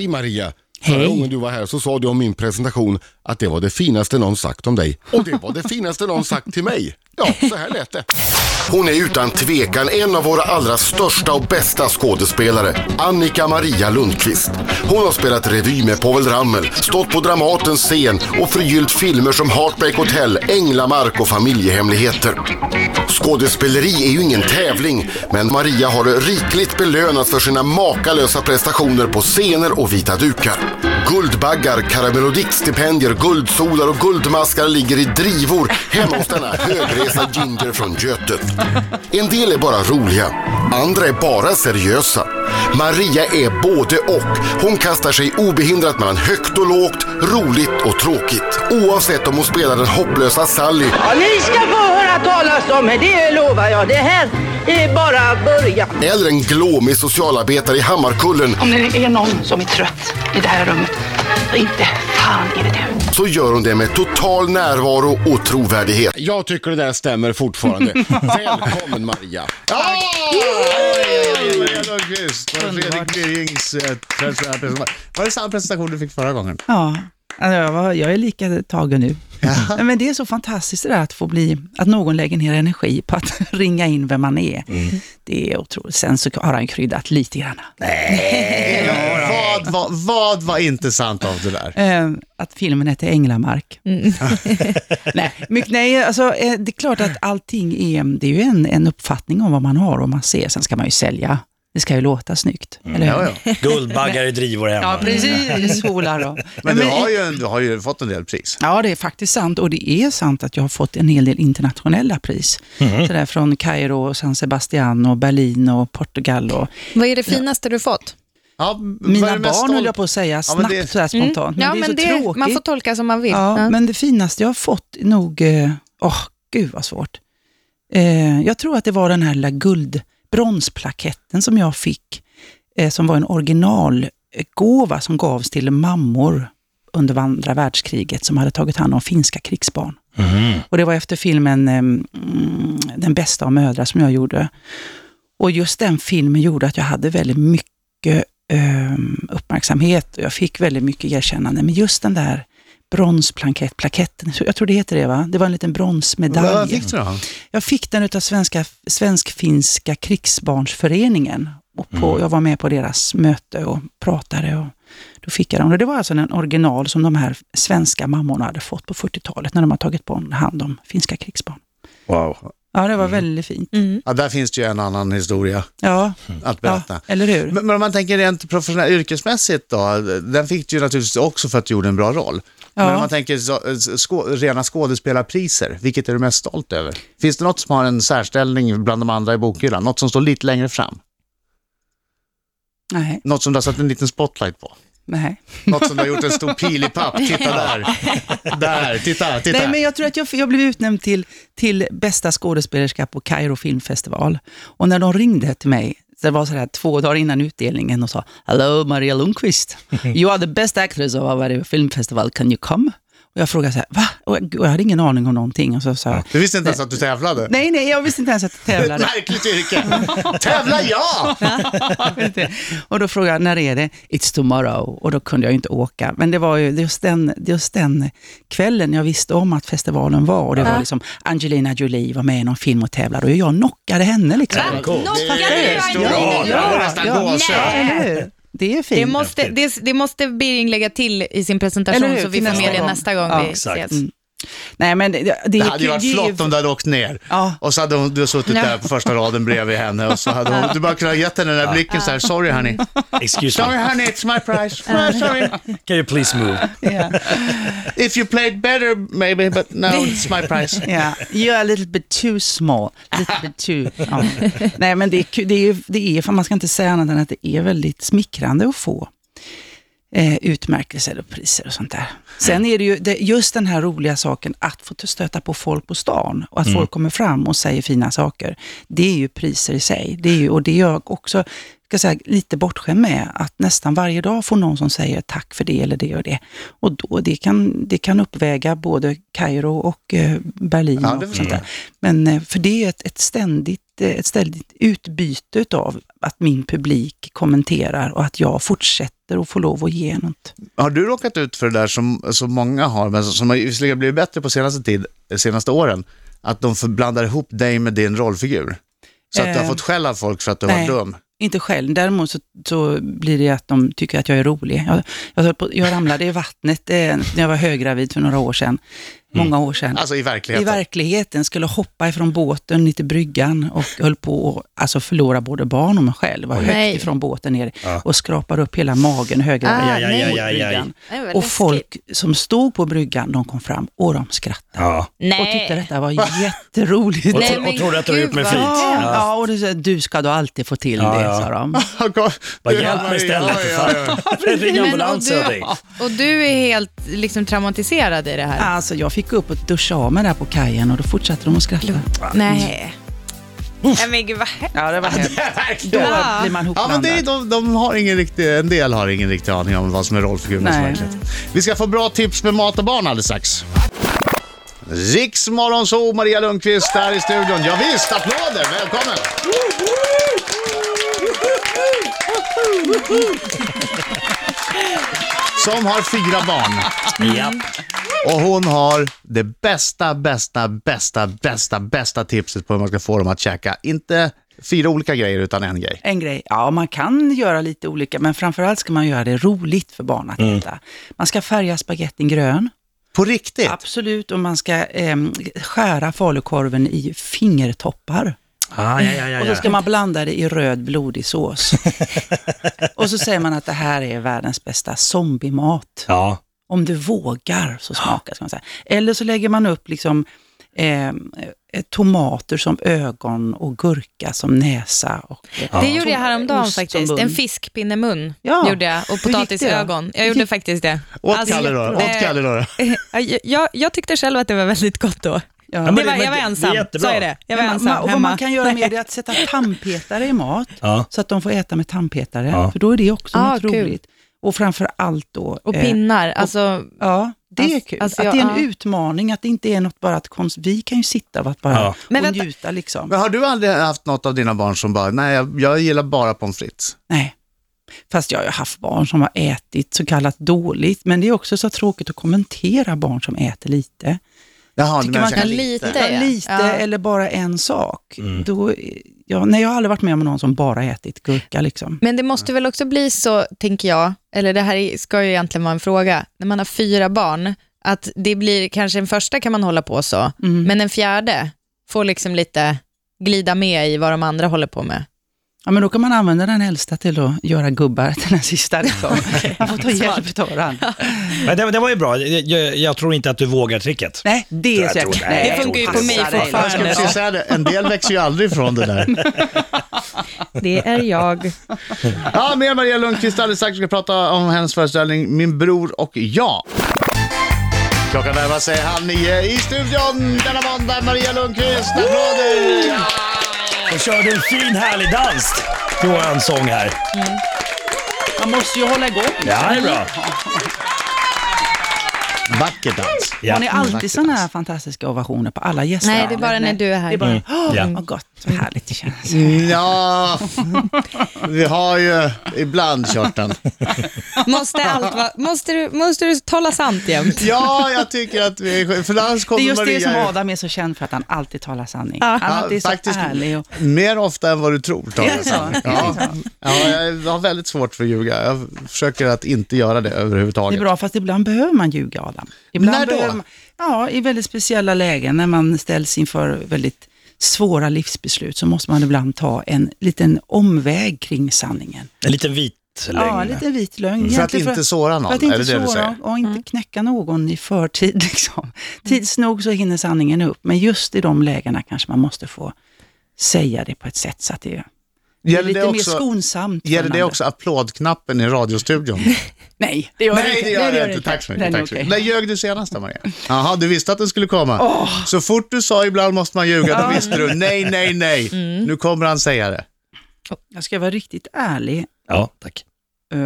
Hej Maria! Förra Hej. gången du var här så sa du om min presentation att det var det finaste någon sagt om dig. Och det var det finaste någon sagt till mig. Ja, så här lät det. Hon är utan tvekan en av våra allra största och bästa skådespelare. Annika Maria Lundqvist. Hon har spelat revy med Povel Ramel, stått på Dramatens scen och förgyllt filmer som Heartbreak Hotel, Änglamark och Familjehemligheter. Skådespeleri är ju ingen tävling, men Maria har rikligt belönats för sina makalösa prestationer på scener och vita dukar. Guldbaggar, Karamellodiktstipendier, guldsolar och guldmaskar ligger i drivor hemma hos denna högresa ginger från Götet. En del är bara roliga, andra är bara seriösa. Maria är både och. Hon kastar sig obehindrat mellan högt och lågt, roligt och tråkigt. Oavsett om hon spelar den hopplösa Sally Ja, ni ska få höra talas om mig, det lovar jag. Det här är bara början. eller en glåmig socialarbetare i Hammarkullen Om det är någon som är trött i det här rummet, inte fan är det du. så gör hon det med total närvaro och trovärdighet. Jag tycker det där stämmer fortfarande. Välkommen Maria. Ja! Maria Lundqvist och Fredrik Birgings eh, traditionella presentation. Var det samma presentation du fick förra gången? Ja, alltså jag, var, jag är lika tagen nu. Nej, Men det är så fantastiskt det där att få bli, att någon lägger ner energi på att ringa in vem man är. Det är otroligt. Sen så har han kryddat lite grann. Vad, var- vad var inte sant av det där? Eh, att filmen heter Änglamark. nej, mycket, nej alltså, eh, det är klart att allting är, det är ju en, en uppfattning om vad man har och man ser. Sen ska man ju sälja. Det ska ju låta snyggt, eller hur? Ja, ja. Guldbaggar i drivor hemma. Ja, precis. Solar och... Men du har, ju, du har ju fått en del pris. Ja, det är faktiskt sant och det är sant att jag har fått en hel del internationella pris. Sådär från Kairo, och San Sebastian och Berlin och Portugal och Vad är det finaste du fått? Ja, mina barn stolt- höll jag på att säga Ja, snabbt men det- sådär spontant. ja, men det är men så det, tråkigt. man får tolka som man vill. Ja, Ja. men det finaste jag har fått nog, eh, åh gud vad svårt. Eh, jag tror att det var den här lilla guld, bronsplaketten som jag fick, eh, som var en originalgåva som gavs till mammor under andra världskriget som hade tagit hand om finska krigsbarn. Och det var efter filmen eh, mm, Den bästa av mödrar som jag gjorde. Och just den filmen gjorde att jag hade väldigt mycket uppmärksamhet och jag fick väldigt mycket erkännande. Men just den där bronsplaketten, plaketten, jag tror det heter det va? Det var en liten bronsmedalj. Vad fick du då? Jag fick den utav svenska, Svensk-finska krigsbarnsföreningen. Och på, Jag var med på deras möte och pratade och då fick jag den. Och det var alltså en original som de här svenska mammorna hade fått på 40-talet när de har tagit på hand om finska krigsbarn. Wow. Ja, det var väldigt fint. Mm. Ja, där finns det ju en annan historia Ja, att ja berätta. eller hur? Men, men om man tänker rent professionellt, yrkesmässigt då, den fick du ju naturligtvis också för att du gjorde en bra roll. Men Ja. om man tänker så, skå, rena skådespelarpriser, vilket är du mest stolt över? Finns det något som har en särställning bland de andra i bokhyllan? Något som står lite längre fram? Nej, Något som du har satt en liten spotlight på? Nej. Något som du har gjort en stor pil i papp? Titta där! Där, titta, titta! Nej, men jag tror att jag, jag blev utnämnd till, till bästa skådespelerska på Kairo filmfestival. Och när de ringde till mig, det var så här två dagar innan utdelningen och sa Hello Maria Lundqvist, you are the best actress of our filmfestival, can you come? Och jag frågade så här, va? Och jag, och jag hade ingen aning om någonting. Och så jag, Du visste inte ens att du tävlade? nej, nej, jag visste inte ens att jag tävlade. märkligt yrke! Tävla ja! och då frågade jag, när är det? It's tomorrow. Och då kunde jag ju inte åka. Men det var ju just den, just den kvällen jag visste om att festivalen var. Och det var liksom Angelina Jolie var med i någon film och tävlade och jag knockade henne. Liksom. Coolt. Det är stor Ja, gåshud. eller hur? Det är fint. Det måste, det, det måste Birging lägga till i sin presentation så vi får med det gång. nästa gång Ja, vi exakt. ses. Mm. Nej, men det, det, Det hade ju varit det flott om du hade åkt ner Ja. och så hade hon, du suttit Ja. där på första raden bredvid henne och så hade hon, du bara kunnat gett henne den där blicken så här, sorry honey, Excuse sorry me. honey it's my prize, Ah, sorry. Can you please move? Ja. If you played better maybe but no it's my prize. Ja, you're a little bit too small. Little bit too, ja. Nej, men det är, det, är, det är, för man ska inte säga annat än att det är väldigt smickrande att få eh, utmärkelser och priser och sånt där. Sen är det ju det, just den här roliga saken att få stöta på folk på stan och att folk kommer fram och säger fina saker. Det är ju priser i sig. Det är ju, och det är jag också ska säga, lite bortskämd med, att nästan varje dag får någon som säger tack för det eller det och det. Och då, det, kan, det kan uppväga både Kairo och eh, Berlin. Ja, och sånt där. Men eh, för det är ett, ett, ständigt, eh, ett ständigt utbyte av att min publik kommenterar och att jag fortsätter fortsätter att få lov att ge något. Har du råkat ut för det där som så många har, men som har visserligen blivit bättre på senaste, tid, senaste åren, att de blandar ihop dig med din rollfigur? Så att du har Eh, fått skäll av folk för att du var nej. dum? Inte själv, däremot så, så blir det att de tycker att jag är rolig. Jag, jag, jag ramlade i vattnet eh, när jag var höggravid för några år sedan. Många år sedan. Alltså i verkligheten? I verkligheten skulle hoppa ifrån båten ner till bryggan och höll på att alltså förlora både barn och mig själv. Var högt Nej. ifrån båten ner och skrapar upp hela magen höggravid Ah, Aj, aj, nej. aj, Och läskigt. folk som stod på bryggan, de kom fram och de skrattade. Ja. Och tyckte detta var jätteroligt. Och, Nej, och trodde att du gud, gjort med flit. Ja, ja, och sa, du ska då alltid få till Ja, det, ja. sa de. Bara hjälp mig istället för fan. Ring och, ambulansen åt dig. du, och du är helt liksom, traumatiserad i det här? Alltså, jag fick gå upp och duscha av mig där på kajen och då fortsatte de att skratta. Nej. Nej men gud vad hemskt. Ja, det var Då Ja. blir man Ja, men hopblandad. det är, de, de har ingen riktig, en del har ingen riktig aning om vad som är rollfigurernas Nej. verklighet. Vi ska få bra tips med mat och barn alldeles strax. Riksmorgonzoo, Maria Lundqvist här i studion. Ja, visst, applåder, välkommen! Som har fyra barn. Ja. Och hon har det bästa, bästa, bästa, bästa, bästa tipset på hur man ska få dem att käka. Inte fyra olika grejer, utan en grej. En grej, ja man kan göra lite olika, men framförallt ska man göra det roligt för barn att äta. Man ska färga spagettin grön, På riktigt? absolut, och man ska ehm, skära falukorven i fingertoppar. Ah, ja, ja, ja, Och så ska man blanda det i röd blodig sås. och så säger man att det här är världens bästa zombiemat. Ja. Om du vågar så smakar ska man säga. Eller så lägger man upp liksom eh, eh, tomater som ögon och gurka som näsa. Och, eh, Det gjorde jag häromdagen ost faktiskt. En fiskpinnemun Ja. gjorde jag och potatisögon. Jag gjorde faktiskt det. Åt Alltså, Kalle då? Åt Kalle då? jag, jag, tyckte själv att det var väldigt gott då. Ja. det var, jag var det- det är ensam, så är det. Jag var Men ensam man, och vad man kan göra med det är att sätta tandpetare i mat, Ja. så att de får äta med tandpetare, Ja. för då är det också Ah, något kul. roligt. Och framför allt då... Och eh, pinnar, alltså Ja, det är Alltså- kul. alltså att jag- det är en ja. utmaning, att det inte är något bara att konst... Vi kan ju sitta och bara Ja. Men och vänta. njuta liksom. Men har du aldrig haft något av dina barn som bara, nej jag, jag gillar bara pommes frites? Nej. Fast jag har ju haft barn som har ätit så kallat dåligt, men det är också så tråkigt att kommentera barn som äter lite. Jaha, Tycker man kan känner lite- Ja, lite Ja. eller bara en sak. Mm. Då, ja, nej, jag har aldrig varit med om någon som bara ätit gurka. Liksom. Men det måste väl också bli så, tänker jag, eller det här är- ska ju egentligen vara en fråga, när man har fyra barn, att det blir, kanske en första kan man hålla på så, Mm. men en fjärde får liksom lite glida med i vad de andra håller på med. Ja, men då kan man använda den äldsta till att göra gubbar till den sista. Liksom. Man får ta hjälp av den. Men det, det var ju bra. Jag, jag, tror inte att du vågar tricket. Nej, det är säkert. nej, Det funkar ju på mig fortfarande. Jag precis säga det, en del växer ju aldrig ifrån det där. Det är jag. Ja, med Maria Lundqvist alldeles strax. Vi ska prata om hennes föreställning Min bror och jag. Klockan närmar sig halv nio i studion denna måndag. Maria Lundqvist, applåder! Och körde en fin härlig dans till våran sång här. Man måste ju hålla igång. Ja, det är bra. Vacker dans. Ja. Har ni alltid sådana här fantastiska ovationer på alla gäster? Nej, det är bara när du är här. Det är bara, Mm. åh, Ja. gott, vad härligt det känns. Ja, vi har ju ibland kört den. Måste, allt vara, måste, du, måste du tala sant jämt? Ja, jag tycker att vi... För annars Det kommer är just Maria... det som Adam är så känd för, att han alltid talar sanning. Ja. Han alltid är så faktiskt ärlig. Och, Mer ofta än vad du tror. Det jag så? sanning. Ja. ja, jag har väldigt svårt för att ljuga. Jag försöker att inte göra det det överhuvudtaget. är bra, fast ibland behöver man ljuga, Adam. Ibland När då? behöver Man, ja, i väldigt speciella lägen, när man ställs inför väldigt svåra livsbeslut, så måste man ibland ta en liten omväg kring sanningen. En liten vit lögn. Ja, en liten vit lögn. För att inte såra någon, För att är inte det det du såra säger? och inte knäcka någon i förtid. Liksom. Tids nog så hinner sanningen upp, men just i de lägena kanske man måste få säga det på ett sätt så att det är Gäller lite det mer också, gäller det också applådknappen i radiostudion? Nej, det gör Nej, det gör Nej, det inte. Tack så mycket. Tack så mycket. När ljög du senast då, Maria? Jaha, du visste att den skulle komma. Så fort du sa ibland måste man ljuga, då visste du nej, nej, nej. Mm. Nu kommer han säga det. Jag ska vara riktigt ärlig. Ja, tack. Eh,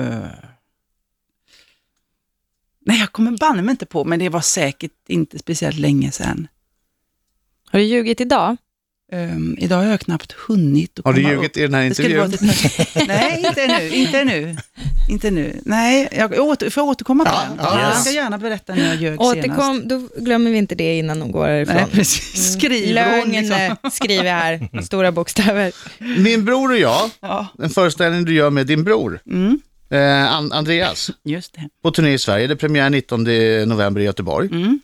Nej, jag kommer banne mig inte på, men det var säkert inte speciellt länge sedan. Har du ljugit idag? Ehm, idag har jag knappt hunnit att Har du ljugit upp. i den här intervjun? ett- Nej, inte nu. Inte nu. Inte nu. Nej, jag åter, får jag återkomma till den? ja, Jag ska gärna berätta när jag ljög senast. Återkom, då glömmer vi inte det innan hon går härifrån. Nej, precis. Skriv Lögn liksom. eh, skriver jag här, stora bokstäver. Min bror och jag, Ja, en föreställning du gör med din bror, mm, eh, An- Andreas, just det. på turné i Sverige. Det är premiär 19 november i Göteborg. Mm.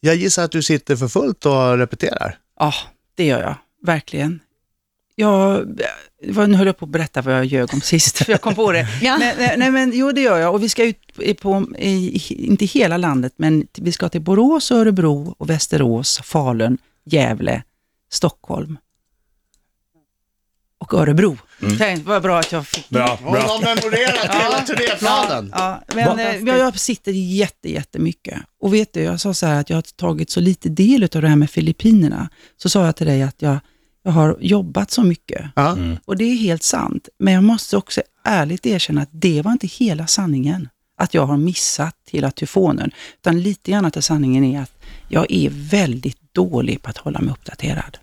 Jag gissar att du sitter för fullt och repeterar. Ja, det gör jag. Verkligen. Jag, nu höll jag på att berätta vad jag ljög om sist, för jag kom på det. Ja. Men, nej, nej, men jo, det gör jag. Och vi ska ut på, i, inte hela landet, men vi ska till Borås, Örebro, och Västerås, Falun, Gävle, Stockholm och Örebro. Tänk, vad bra att jag fick Bra, Hon bra. har memorerat hela turnéplanen. Ja, men Va- eh, jag, jag sitter jätte, jättemycket. Och vet du, jag sa så här att jag har tagit så lite del av det här med Filippinerna. Så sa jag till dig att jag, jag har jobbat så mycket. Ja. Och det är helt sant. Men jag måste också ärligt erkänna att det var inte hela sanningen. Att jag har missat hela tyfonen. Utan lite grann att sanningen är att jag är väldigt dålig på att hålla mig uppdaterad.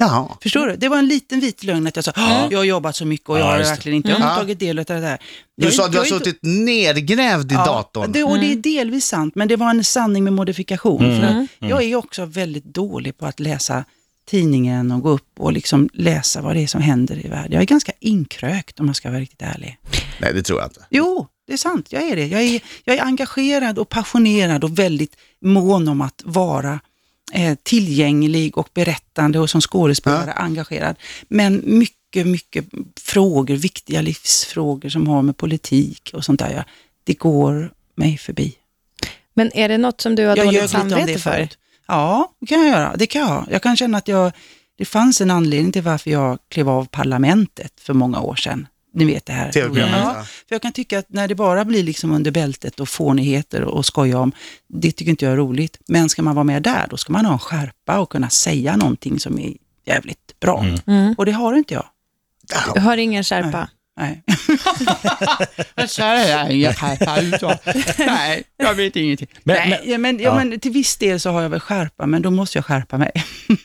Jaha. Förstår du? Det var en liten vit lögn att jag sa, "Åh, jag har jobbat så mycket och jag Ja, har verkligen inte, jag har Mm. inte tagit del av det där. Du Jag- sa att du har jag inte- suttit nergrävd i datorn. det, och det är delvis sant, men det var en sanning med modifikation. För att Jag är också väldigt dålig på att läsa tidningen och gå upp och liksom läsa vad det är som händer i världen. Jag är ganska inkrökt om man ska vara riktigt ärlig. Nej, det tror jag inte. Jo, det är sant. Jag är det. Jag är, jag är engagerad och passionerad och väldigt mån om att vara tillgänglig och berättande och som skådespelare engagerad. Men mycket, mycket frågor, viktiga livsfrågor som har med politik och sånt där, ja, det går mig förbi. Men är det något som du har Jag dåligt samvete för? förut. Ja, det kan jag göra. Det kan jag. Jag kan känna att jag, det fanns en anledning till varför jag klev av parlamentet för många år sedan. Ni vet det här. Ja, för jag kan tycka att när det bara blir liksom under bältet och fånigheter och skoja om, det tycker inte jag är roligt. Men ska man vara med där, då ska man ha en skärpa och kunna säga någonting som är jävligt bra. Mm. Och det har inte jag. Du har ingen skärpa? Nej. jag skärpa Nej, jag vet ingenting. Men- Nej, men- ja, men, ja, men till viss del så har jag väl skärpa, men då måste jag skärpa mig.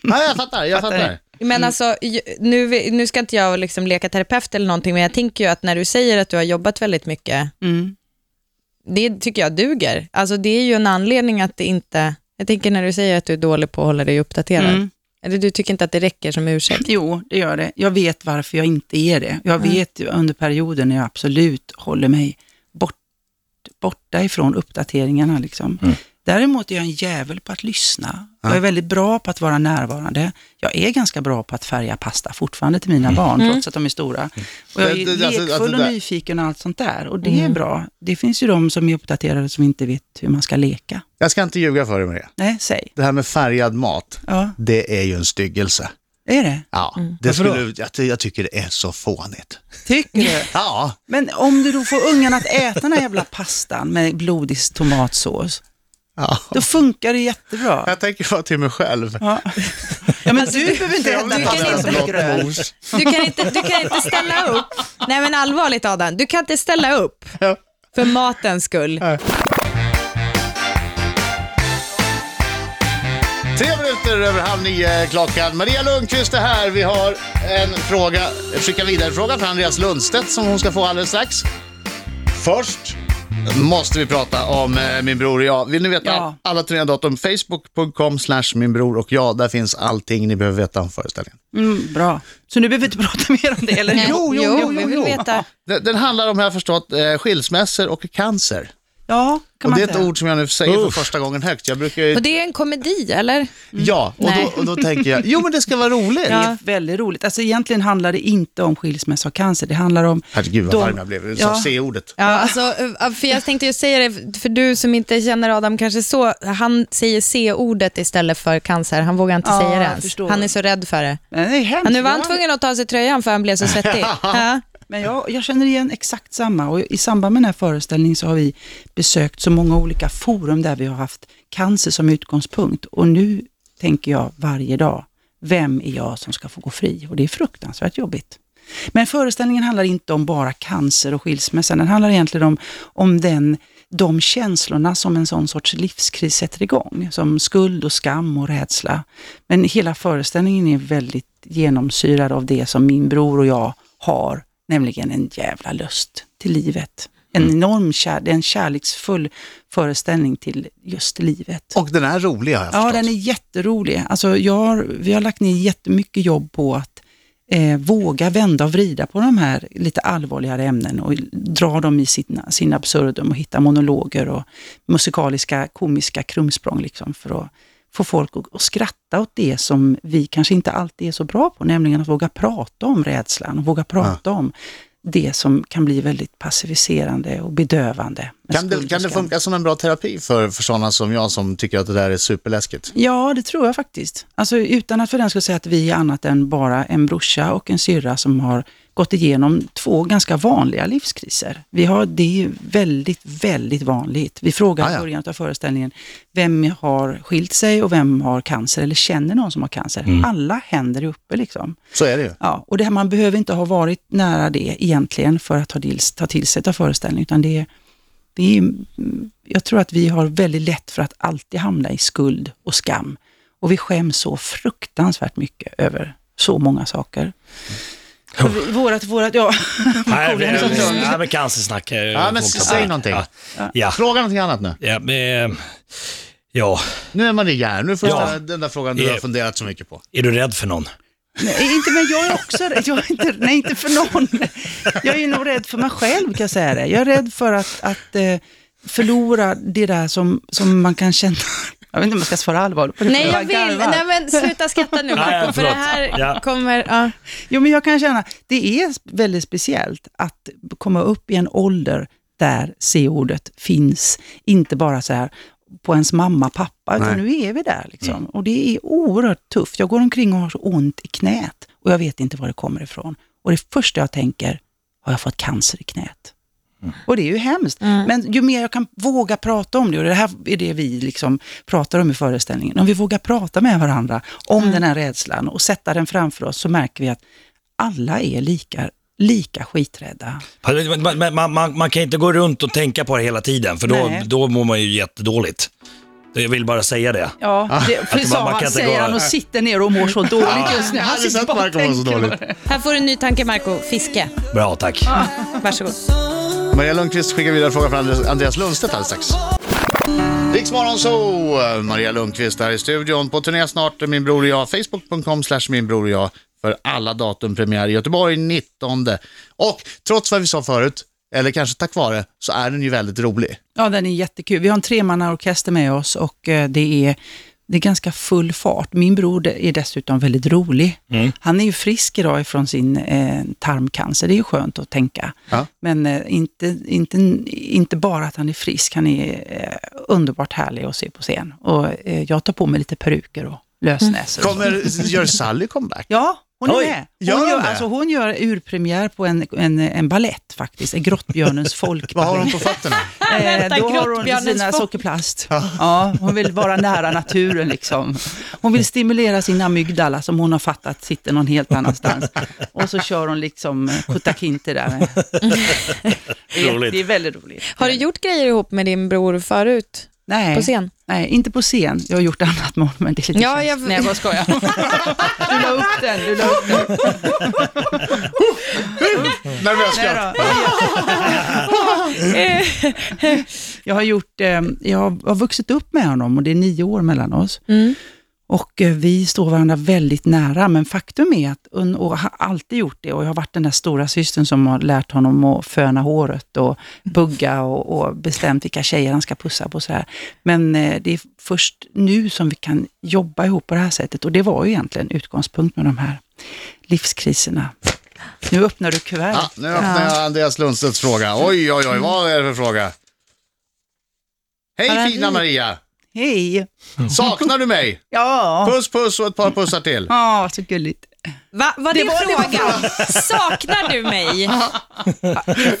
Ja, jag fattar, jag Fattar fattar. Men alltså, ju- nu, nu ska inte jag liksom leka terapeut eller någonting, men jag tänker ju att när du säger att du har jobbat väldigt mycket, Mm. det tycker jag duger. Alltså det är ju en anledning att det inte, jag tänker när du säger att du är dålig på att hålla dig uppdaterad, Mm. eller du tycker inte att det räcker som ursäkt? Jo, det gör det. Jag vet varför jag inte är det. Jag vet ju under perioden när jag absolut håller mig bort, borta ifrån uppdateringarna. Liksom. Däremot är jag en jävel på att lyssna. Jag är väldigt bra på att vara närvarande. Jag är ganska bra på att färga pasta fortfarande till mina barn, trots att de är stora. Och jag Det- är det- alltså- lekfull alltså det och nyfiken och allt sånt där. Och det är bra. Det finns ju de som är uppdaterade som inte vet hur man ska leka. Jag ska inte ljuga för dig Maria. Nej, säg. Det här med färgad mat, Ja, det är ju en styggelse. är det? Ja, det Varför då? skulle, jag, jag tycker det är så fånigt. Tycker du? Ja, Men om du då får ungarna att äta den här jävla pastan med blodig tomatsås, ja. då funkar det jättebra. Jag tänker bara till mig själv. Ja, ja men du behöver inte äta du kan inte-. Du kan, inte, du kan inte ställa upp, nej men allvarligt Adam, du kan inte ställa upp Ja. för matens skull. Tre minuter över halv nio klockan. Maria Lundqvist är här. Vi har en fråga, jag skickar vidare fråga från Andreas Lundstedt som hon ska få alldeles strax. Först måste vi prata om eh, Min bror och jag. Vill ni veta Ja. alla turnédatum? Facebook.com slash min bror och jag. Där finns allting ni behöver veta om föreställningen. Mm, bra. Så nu behöver vi inte prata mer om det, eller Nej. Jo, jo, jo, jo, vi vill jo. veta. Den, den handlar om, jag har förstått, eh, skilsmässor och cancer. Ja, kan Och man det är ett ord som jag nu säger för Uff. första gången högt. Jag brukar ju... Och det är en komedi, eller? Ja, och då, och då tänker jag, jo men det ska vara roligt. Det är väldigt roligt. Alltså egentligen handlar det inte om skilsmässa och cancer. Det handlar om... Herregud vad De- varm jag blev. Du sa Ja. C-ordet. Ja, alltså, eh, för jag tänkte ju säga det, för du som inte känner Adam kanske så, han säger C-ordet istället för cancer, han vågar inte Ja, säga det ens. Han är så rädd för det. Men det är hemskt. Ja, nu var han tvungen att ta av sig tröjan för han blev så svettig. Ja. Men jag, jag känner igen exakt samma och i samband med den här föreställningen så har vi besökt så många olika forum där vi har haft cancer som utgångspunkt och nu tänker jag varje dag, vem är jag som ska få gå fri? Och det är fruktansvärt jobbigt. Men föreställningen handlar inte om bara cancer och skilsmässa, den handlar egentligen om, om den de känslorna som en sån sorts livskris sätter igång, som skuld och skam och rädsla. Men hela föreställningen är väldigt genomsyrad av det som min bror och jag har, nämligen en jävla lust till livet. En enorm kär, det är en kärleksfull föreställning till just livet. Och den är rolig har jag Ja, förstått. den är jätterolig. Alltså, jag har, vi har lagt ner jättemycket jobb på att eh, våga vända och vrida på de här lite allvarligare ämnen och dra dem i sina, sin absurdum och hitta monologer och musikaliska, komiska krumsprång liksom för att få folk att, att skratta åt det som vi kanske inte alltid är så bra på, nämligen att våga prata om rädslan och våga prata om det som kan bli väldigt passiviserande och bedövande. Kan det, kan det funka som en bra terapi för, för sådana som jag som tycker att det där är superläskigt? Ja, det tror jag faktiskt. Alltså utan att för den ska säga att vi är annat än bara en brorsa och en syrra som har gått igenom två ganska vanliga livskriser. Vi har, det är väldigt, väldigt vanligt. Vi frågar Ah, i början av föreställningen, vem har skilt sig och vem har cancer eller känner någon som har cancer? Alla händer är uppe liksom. Så är det ju. Ja, och det här, man behöver inte ha varit nära det egentligen för att ta till, ta till sig av föreställningen, utan det är, det är, mm, jag tror att vi har väldigt lätt för att alltid hamna i skuld och skam. Och vi skäms så fruktansvärt mycket över så många saker. Vi- Vårat, vårat, ja. Nej, som lugn. nej, men cancersnack. eh, Ja, men säg någonting. Ja. Ja. Fråga någonting annat nu. Ja, men, eh, ja, Nu är man i järn. Nu får Ja. du ställa den där frågan du Eh. har funderat så mycket på. är du rädd för någon? Nej, inte, men jag är också rädd. Jag är inte, nej, inte för någon. Jag är nog rädd för mig själv, kan jag säga det. Jag är rädd för att, att eh, förlora det där som, som man kan känna. Jag vet inte om jag ska svara allvarligt på det. Nej, jag vill. Nej, men sluta skratta nu, Nej, Marco, för det här Ja. kommer... Ja. Jo, men jag kan känna, det är väldigt speciellt att komma upp i en ålder där C-ordet finns, inte bara så här på ens mamma, pappa, utan nu är vi där. Liksom. Och det är oerhört tufft. Jag går omkring och har så ont i knät och jag vet inte var det kommer ifrån. Och det första jag tänker, har jag fått cancer i knät? Och det är ju hemskt. Men ju mer jag kan våga prata om det, och det här är det vi liksom pratar om i föreställningen, om vi vågar prata med varandra om den här rädslan och sätta den framför oss så märker vi att alla är lika, lika skiträdda. Man, man, man, man kan inte gå runt och tänka på det hela tiden, för då, Nej. då mår man ju jättedåligt. Jag vill bara säga det. Ja, det, för man- sa man kan han, säger han och sitter ner och mår så dåligt just nu. Han sitter bara och tänker på dåligt. det. Här får du en ny tanke, Marco. Fiske. Bra, tack. Varsågod. Maria Lundqvist skickar vidare en fråga från Andreas- Andreas Lundstedt alldeles strax. Riksmorgon så, Maria Lundqvist här i studion. På turné snart, min bror och jag. Facebook.com slash min bror och jag för alla datum. Premiär i Göteborg 19. Och trots vad vi sa förut, eller kanske tack vare, så är den ju väldigt rolig. Ja, den är jättekul. Vi har en tremannaorkester med oss och eh, det är, det är ganska full fart. Min bror är dessutom väldigt rolig. Han är ju frisk idag ifrån sin eh, tarmcancer, det är ju skönt att tänka. Ja. Men eh, inte, inte, inte bara att han är frisk, han är eh, underbart härlig att se på scen. Och eh, jag tar på mig lite peruker och lösnäsor. så. Kommer, gör Sally comeback? Ja, hon är Oj, med. gör Hon hon gör, alltså, hon gör urpremiär på en, en, en ballett faktiskt, en Grottbjörnens folkballett. Vad har hon på fötterna? Eh, Vänta, då har hon sina folk. sockerplast. Ja, hon vill vara nära naturen liksom. Hon vill stimulera sin amygdala som hon har fattat sitter någon helt annanstans. Och så kör hon liksom eh, Kutta Kinte där. Det är, det är väldigt roligt. Har du gjort grejer ihop med din bror förut Nej, på scen? nej, inte på scen. Jag har gjort annat honom, men det är lite Ja, jag- Nej, jag bara skojar. Du la upp den, du la upp den. Nervös Nej skratt. Jag har gjort, eh, jag har vuxit upp med honom och det är nio år mellan oss. Mm. Och eh, vi står varandra väldigt nära, men faktum är att, och har alltid gjort det, och jag har varit den där stora systern som har lärt honom att föna håret och bugga och, och bestämt vilka tjejer han ska pussa på. Så här. Men eh, det är först nu som vi kan jobba ihop på det här sättet och det var ju egentligen utgångspunkt med de här livskriserna. Nu öppnar du kuvertet. Ja, nu öppnar jag Andreas Lundstedts fråga. Oj, oj, oj, vad är det för fråga? Hej fina? Maria! Hej! Saknar du mig? Ja, Puss, puss och ett par pussar till. ja så gulligt. Va, var det, Det var- det var frågan? Saknar du mig?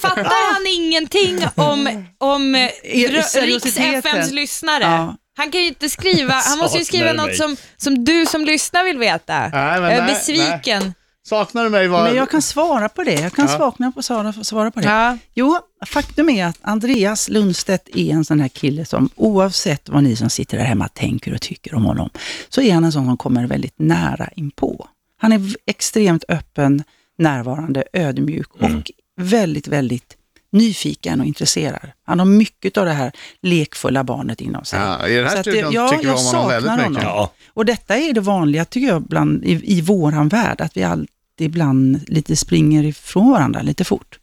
Fattar han ingenting om, om eh, Er- Riks seriositeten. FMs lyssnare? Ja. Han kan ju inte skriva, han måste ju skriva något som, som du som lyssnar vill veta. Nej, men jag är nej, besviken. Saknar du mig? Var... Men jag kan svara på det. Jag kan Ja. svara, på, svara, svara på det. Ja. Jo, faktum är att Andreas Lundstedt är en sån här kille som oavsett vad ni som sitter där hemma tänker och tycker om honom, så är han en sån som kommer väldigt nära inpå. Han är extremt öppen, närvarande, ödmjuk och väldigt, väldigt nyfiken och intresserad. Han har mycket av det här lekfulla barnet inom sig. Ja, I den Så här att det- studion ja, tycker vi jag om honom väldigt mycket. honom. Ja. Och detta är det vanliga tycker jag bland, i, i våran värld, att vi alltid ibland lite springer ifrån varandra lite fort.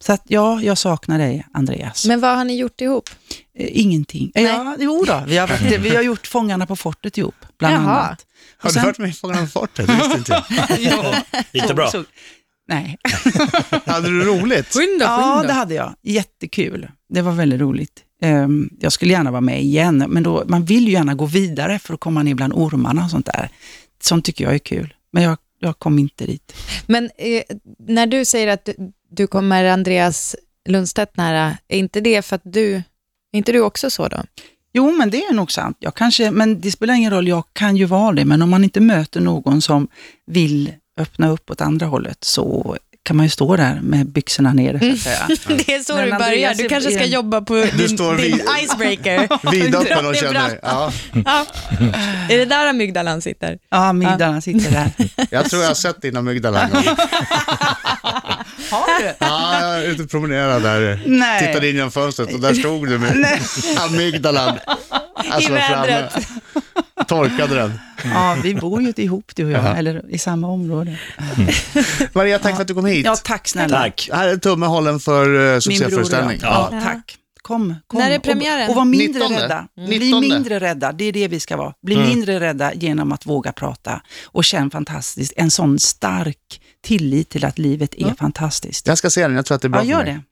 Så att ja, jag saknar dig Andreas. Men vad har ni gjort ihop? Eh, Ingenting. Eh, Ja, jo då, vi har, varit- vi har gjort Fångarna på fortet ihop, bland Jaha. annat. Har Och du sen- hört mig Fångarna på fortet? Det visste inte jag. ja, bra. så- nej. Hade du roligt? Skynda, Ja, det hade jag. Jättekul. Det var väldigt roligt. Ehm, jag skulle gärna vara med igen, men då, man vill ju gärna gå vidare för att komma ner bland ormarna och sånt där. Sånt tycker jag är kul. Men jag, jag kom inte dit. Men eh, när du säger att du, du kommer Andreas Lundstedt nära, är inte det för att du, är inte du också så då? Jo, men det är nog sant. Jag kanske, men det spelar ingen roll, jag kan ju vara det. Men om man inte möter någon som vill öppna upp åt andra hållet så kan man ju stå där med byxorna nere så att säga. Det är så Men du börjar, du kanske ska jobba på din, står din icebreaker. Vidöppen och känner, ja. Ja. Är det där amygdalan sitter? Ja, amygdalan sitter där. Jag tror jag har sett dina amygdala en gång. Har du? Ja, jag är ute och promenerar där. Nej. Tittade in genom fönstret och där stod du med amygdalan. Alltså I vädret. framme. Torkade den. Ja, vi bor ju ihop du och jag, Ja. eller i samma område. Maria, tack för att du kom hit. Ja, tack snälla. Tack. Här är tumme hållen för uh, och succéföreställning. jag. Ja, tack. Kom, kom. När är premiären? Och, och var mindre 19. rädda. Bli 19. mindre rädda, det är det vi ska vara. Bli mindre rädda genom att våga prata. Och känn fantastiskt, en sån stark tillit till att livet är fantastiskt. Jag ska se den, jag tror att det är bra Ja, för gör mig. det.